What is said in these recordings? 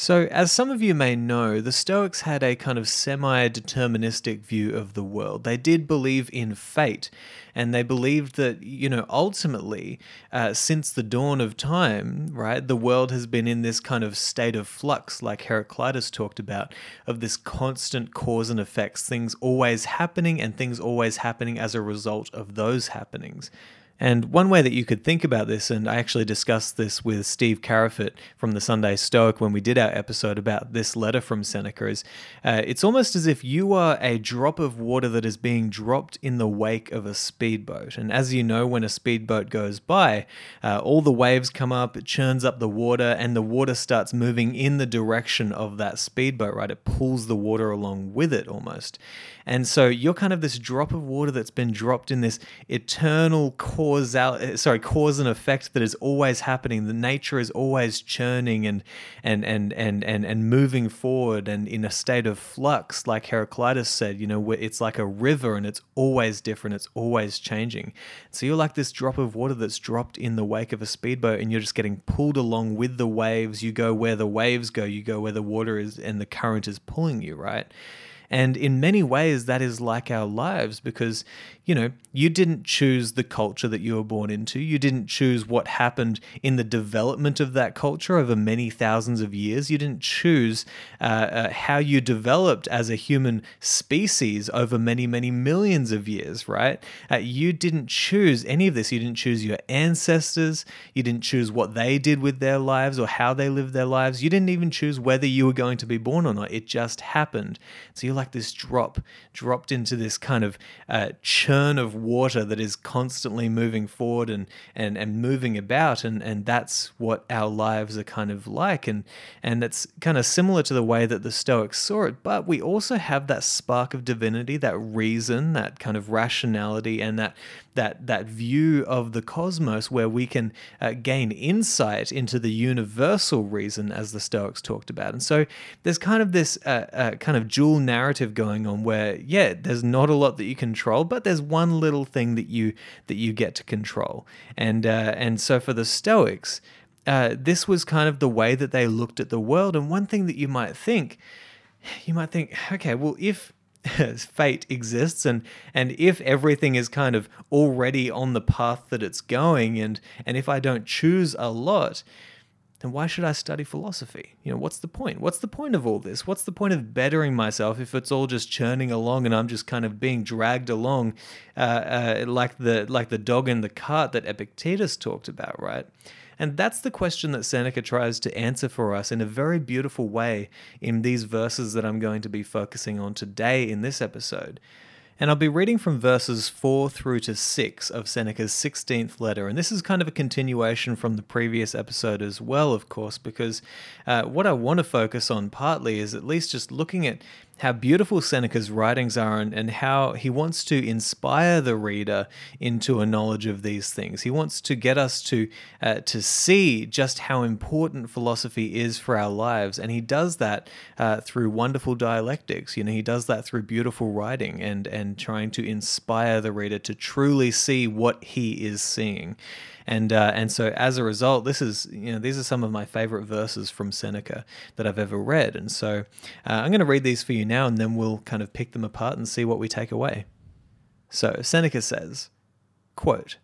So, as some of you may know, the Stoics had a kind of semi deterministic view of the world. They did believe in fate, and they believed that, you know, ultimately, uh, since the dawn of time, right, the world has been in this kind of state of flux, like Heraclitus talked about, of this constant cause and effects, things always happening and things always happening as a result of those happenings. And one way that you could think about this, and I actually discussed this with Steve Karafit from the Sunday Stoic when we did our episode about this letter from Seneca, is uh, it's almost as if you are a drop of water that is being dropped in the wake of a speedboat. And as you know, when a speedboat goes by, uh, all the waves come up, it churns up the water, and the water starts moving in the direction of that speedboat, right? It pulls the water along with it almost. And so you're kind of this drop of water that's been dropped in this eternal causal, eh, sorry, cause and effect that is always happening. The nature is always churning and and and and and and moving forward and in a state of flux, like Heraclitus said. You know, it's like a river and it's always different. It's always changing. So you're like this drop of water that's dropped in the wake of a speedboat, and you're just getting pulled along with the waves. You go where the waves go. You go where the water is and the current is pulling you. Right. And in many ways, that is like our lives because, you know, you didn't choose the culture that you were born into. You didn't choose what happened in the development of that culture over many thousands of years. You didn't choose uh, uh, how you developed as a human species over many, many millions of years, right? Uh, you didn't choose any of this. You didn't choose your ancestors. You didn't choose what they did with their lives or how they lived their lives. You didn't even choose whether you were going to be born or not. It just happened. So you're like this drop dropped into this kind of uh, churn of water that is constantly moving forward and and and moving about and and that's what our lives are kind of like. And and it's kind of similar to the way that the stoics saw it but we also have that spark of divinity that reason that kind of rationality and that that that view of the cosmos where we can uh, gain insight into the universal reason as the stoics talked about. And so there's kind of this uh, uh, kind of dual narrative going on where yeah there's not a lot that you control but there's one little thing that you that you get to control. And uh, and so for the stoics uh, this was kind of the way that they looked at the world. And one thing that you might think you might think okay well if fate exists and and if everything is kind of already on the path that it's going and and if I don't choose a lot then why should I study philosophy? You know, what's the point? What's the point of all this? What's the point of bettering myself if it's all just churning along and I'm just kind of being dragged along, uh, uh, like the like the dog in the cart that Epictetus talked about, right? And that's the question that Seneca tries to answer for us in a very beautiful way in these verses that I'm going to be focusing on today in this episode. And I'll be reading from verses 4 through to 6 of Seneca's 16th letter. And this is kind of a continuation from the previous episode as well, of course, because uh, what I want to focus on partly is at least just looking at how beautiful Seneca's writings are and, and how he wants to inspire the reader into a knowledge of these things. He wants to get us to uh, to see just how important philosophy is for our lives, and he does that uh, through wonderful dialectics. You know, he does that through beautiful writing and and trying to inspire the reader to truly see what he is seeing and uh, and so as a result, this is you know these are some of my favorite verses from Seneca that I've ever read, and so uh, I'm going to read these for you now, and then we'll kind of pick them apart and see what we take away. So Seneca says, quote,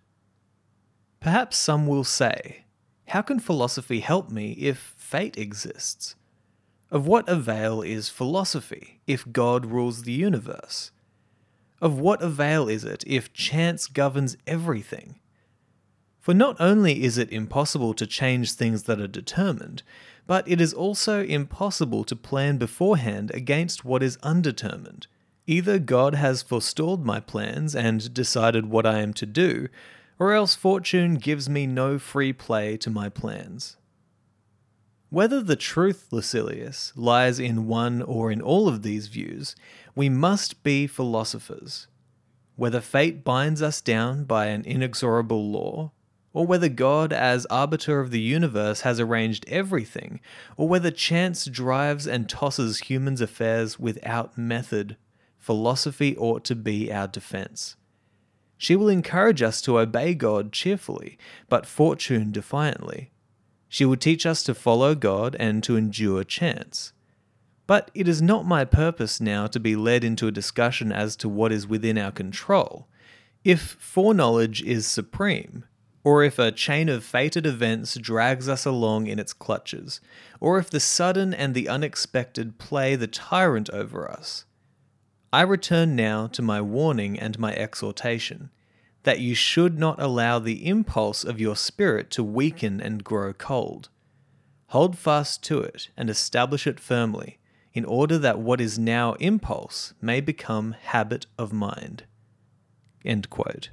Perhaps some will say, How can philosophy help me if fate exists? Of what avail is philosophy if God rules the universe? Of what avail is it if chance governs everything? For not only is it impossible to change things that are determined, but it is also impossible to plan beforehand against what is undetermined. Either God has forestalled my plans and decided what I am to do, or else fortune gives me no free play to my plans. Whether the truth, Lucilius, lies in one or in all of these views, we must be philosophers. Whether fate binds us down by an inexorable law, or whether God, as arbiter of the universe, has arranged everything, or whether chance drives and tosses humans' affairs without method, philosophy ought to be our defense. She will encourage us to obey God cheerfully, but fortune defiantly. She will teach us to follow God and to endure chance. But it is not my purpose now to be led into a discussion as to what is within our control. If foreknowledge is supreme, or if a chain of fated events drags us along in its clutches, or if the sudden and the unexpected play the tyrant over us. I return now to my warning and my exhortation that you should not allow the impulse of your spirit to weaken and grow cold. Hold fast to it and establish it firmly, in order that what is now impulse may become habit of mind. End quote.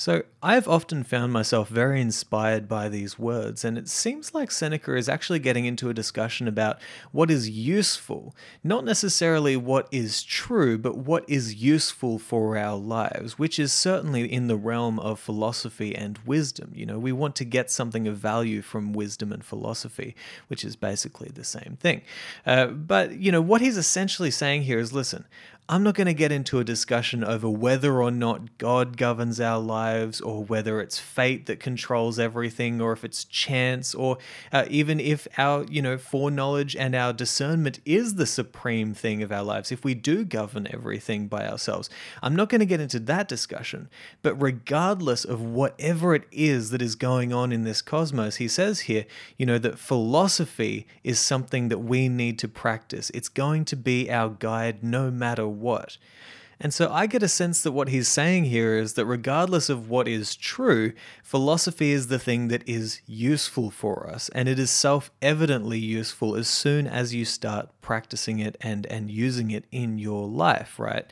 So, I've often found myself very inspired by these words, and it seems like Seneca is actually getting into a discussion about what is useful, not necessarily what is true, but what is useful for our lives, which is certainly in the realm of philosophy and wisdom. You know, we want to get something of value from wisdom and philosophy, which is basically the same thing. Uh, but, you know, what he's essentially saying here is listen, I'm not going to get into a discussion over whether or not God governs our lives, or whether it's fate that controls everything, or if it's chance, or uh, even if our, you know, foreknowledge and our discernment is the supreme thing of our lives, if we do govern everything by ourselves. I'm not going to get into that discussion. But regardless of whatever it is that is going on in this cosmos, he says here, you know, that philosophy is something that we need to practice. It's going to be our guide no matter what. And so I get a sense that what he's saying here is that regardless of what is true, philosophy is the thing that is useful for us, and it is self evidently useful as soon as you start practicing it and, and using it in your life, right?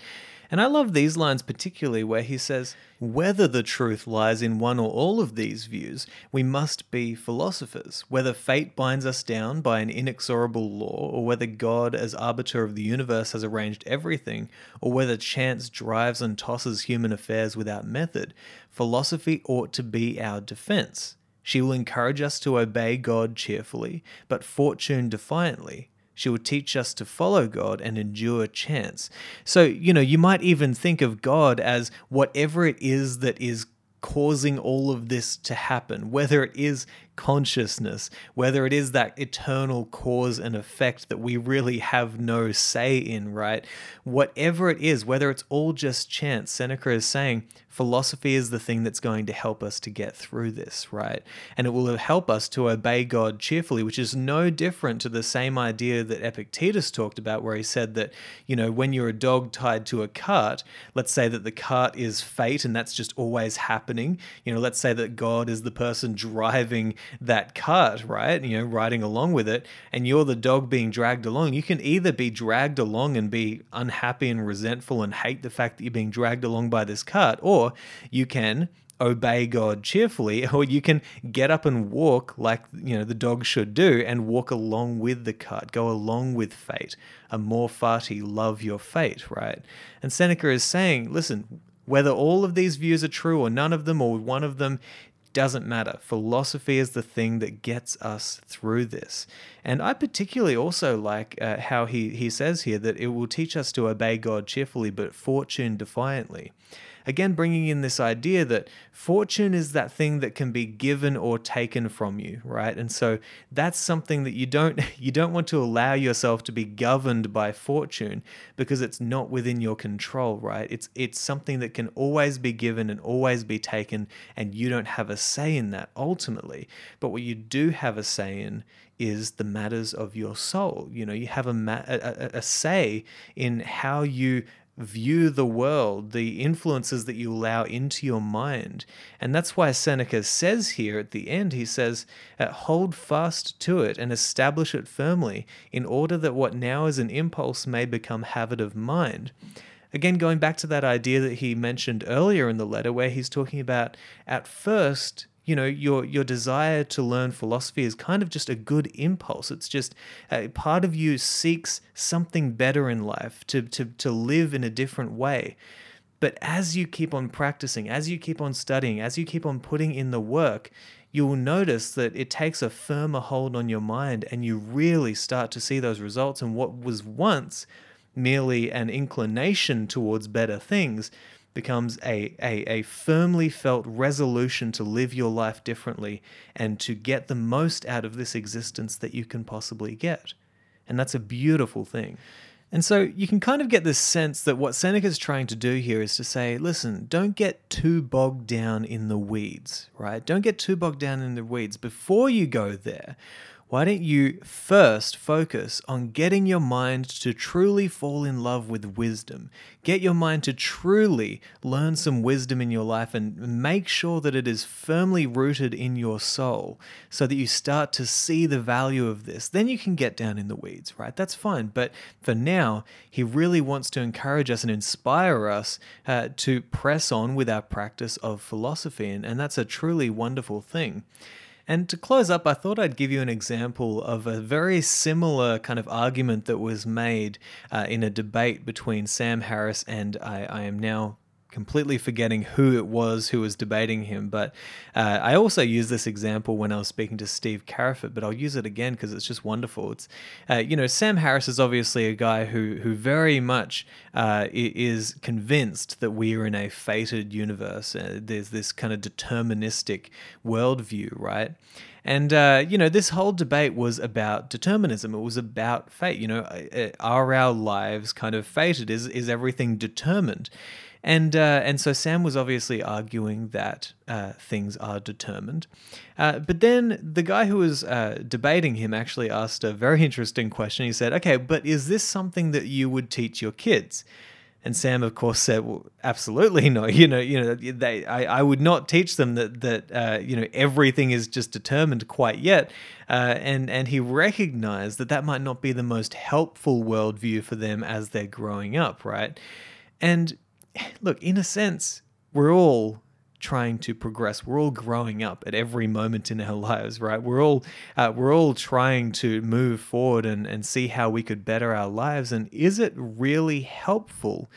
And I love these lines particularly where he says, Whether the truth lies in one or all of these views, we must be philosophers. Whether fate binds us down by an inexorable law, or whether God, as arbiter of the universe, has arranged everything, or whether chance drives and tosses human affairs without method, philosophy ought to be our defense. She will encourage us to obey God cheerfully, but fortune defiantly she will teach us to follow God and endure chance. So, you know, you might even think of God as whatever it is that is causing all of this to happen, whether it is consciousness, whether it is that eternal cause and effect that we really have no say in, right? Whatever it is, whether it's all just chance, Seneca is saying philosophy is the thing that's going to help us to get through this, right? And it will help us to obey God cheerfully, which is no different to the same idea that Epictetus talked about, where he said that, you know, when you're a dog tied to a cart, let's say that the cart is fate and that's just always happening. You know, let's say that God is the person driving that cart, right? You know, riding along with it, and you're the dog being dragged along. You can either be dragged along and be unhappy and resentful and hate the fact that you're being dragged along by this cart, or you can obey God cheerfully, or you can get up and walk like you know the dog should do and walk along with the cart, go along with fate. Amor fati, love your fate, right? And Seneca is saying, listen, whether all of these views are true or none of them or one of them, doesn't matter. Philosophy is the thing that gets us through this. And I particularly also like uh, how he, he says here that it will teach us to obey God cheerfully, but fortune defiantly. Again, bringing in this idea that fortune is that thing that can be given or taken from you, right? And so that's something that you don't you don't want to allow yourself to be governed by fortune because it's not within your control, right? It's it's something that can always be given and always be taken, and you don't have a say in that ultimately. But what you do have a say in is the matters of your soul. You know, you have a, ma- a, a, a say in how you view the world, the influences that you allow into your mind. And that's why Seneca says here at the end, he says, uh, hold fast to it and establish it firmly, in order that what now is an impulse may become habit of mind. Again, going back to that idea that he mentioned earlier in the letter, where he's talking about at first you know your your desire to learn philosophy is kind of just a good impulse. It's just uh, part of you seeks something better in life to to to live in a different way. But as you keep on practicing as you keep on studying as you keep on putting in the work you will notice that it takes a firmer hold on your mind and you really start to see those results. And what was once merely an inclination towards better things becomes a, a, a firmly felt resolution to live your life differently and to get the most out of this existence that you can possibly get. And that's a beautiful thing. And so you can kind of get this sense that what Seneca's trying to do here is to say, listen, don't get too bogged down in the weeds, right? Don't get too bogged down in the weeds. Before you go there, why don't you first focus on getting your mind to truly fall in love with wisdom? Get your mind to truly learn some wisdom in your life and make sure that it is firmly rooted in your soul so that you start to see the value of this. Then you can get down in the weeds, right? That's fine. But for now, he really wants to encourage us and inspire us uh, to press on with our practice of philosophy. And, and that's a truly wonderful thing. And to close up, I thought I'd give you an example of a very similar kind of argument that was made uh, in a debate between Sam Harris and I, I am now completely forgetting who it was who was debating him. But uh, I also used this example when I was speaking to Steve Karafit, but I'll use it again because it's just wonderful. It's uh, you know Sam Harris is obviously a guy who who very much uh, is convinced that we are in a fated universe. Uh, there's this kind of deterministic worldview, right? And, uh, you know, this whole debate was about determinism. It was about fate. You know, uh, are our lives kind of fated? Is, is everything determined? And uh, and so Sam was obviously arguing that uh, things are determined. Uh, but then the guy who was uh, debating him actually asked a very interesting question. He said, "Okay, but is this something that you would teach your kids?" And Sam, of course, said, "Well, absolutely not. You know, you know, they, I, I would not teach them that that uh, you know everything is just determined quite yet." Uh, and and he recognized that that might not be the most helpful worldview for them as they're growing up, right? And look, in a sense, we're all trying to progress. We're all growing up at every moment in our lives, right? We're all uh, we're all trying to move forward and and see how we could better our lives. And is it really helpful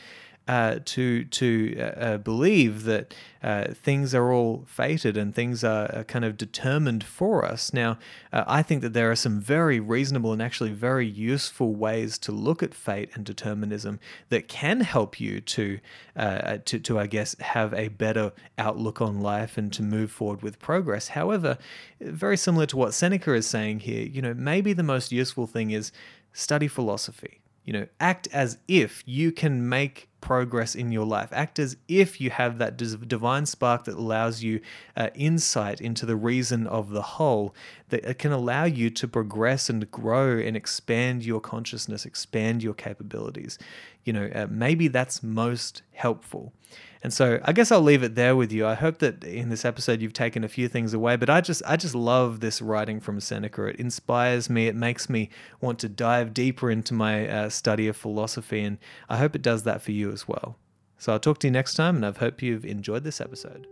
uh, to to uh, uh, believe that uh, things are all fated and things are, kind of determined for us. Now, I think that there are some very reasonable and actually very useful ways to look at fate and determinism that can help you to to to I guess have a better outlook on life and to move forward with progress. However, very similar to what Seneca is saying here, you know, maybe the most useful thing is study philosophy you know, act as if you can make progress in your life. Act as if you have that divine spark that allows you uh, insight into the reason of the whole, that it can allow you to progress and grow and expand your consciousness, expand your capabilities. You know, uh, maybe that's most helpful. And so I guess I'll leave it there with you. I hope that in this episode you've taken a few things away, but I just I just love this writing from Seneca. It inspires me. It makes me want to dive deeper into my uh, study of philosophy, and I hope it does that for you as well. So I'll talk to you next time, and I hope you've enjoyed this episode.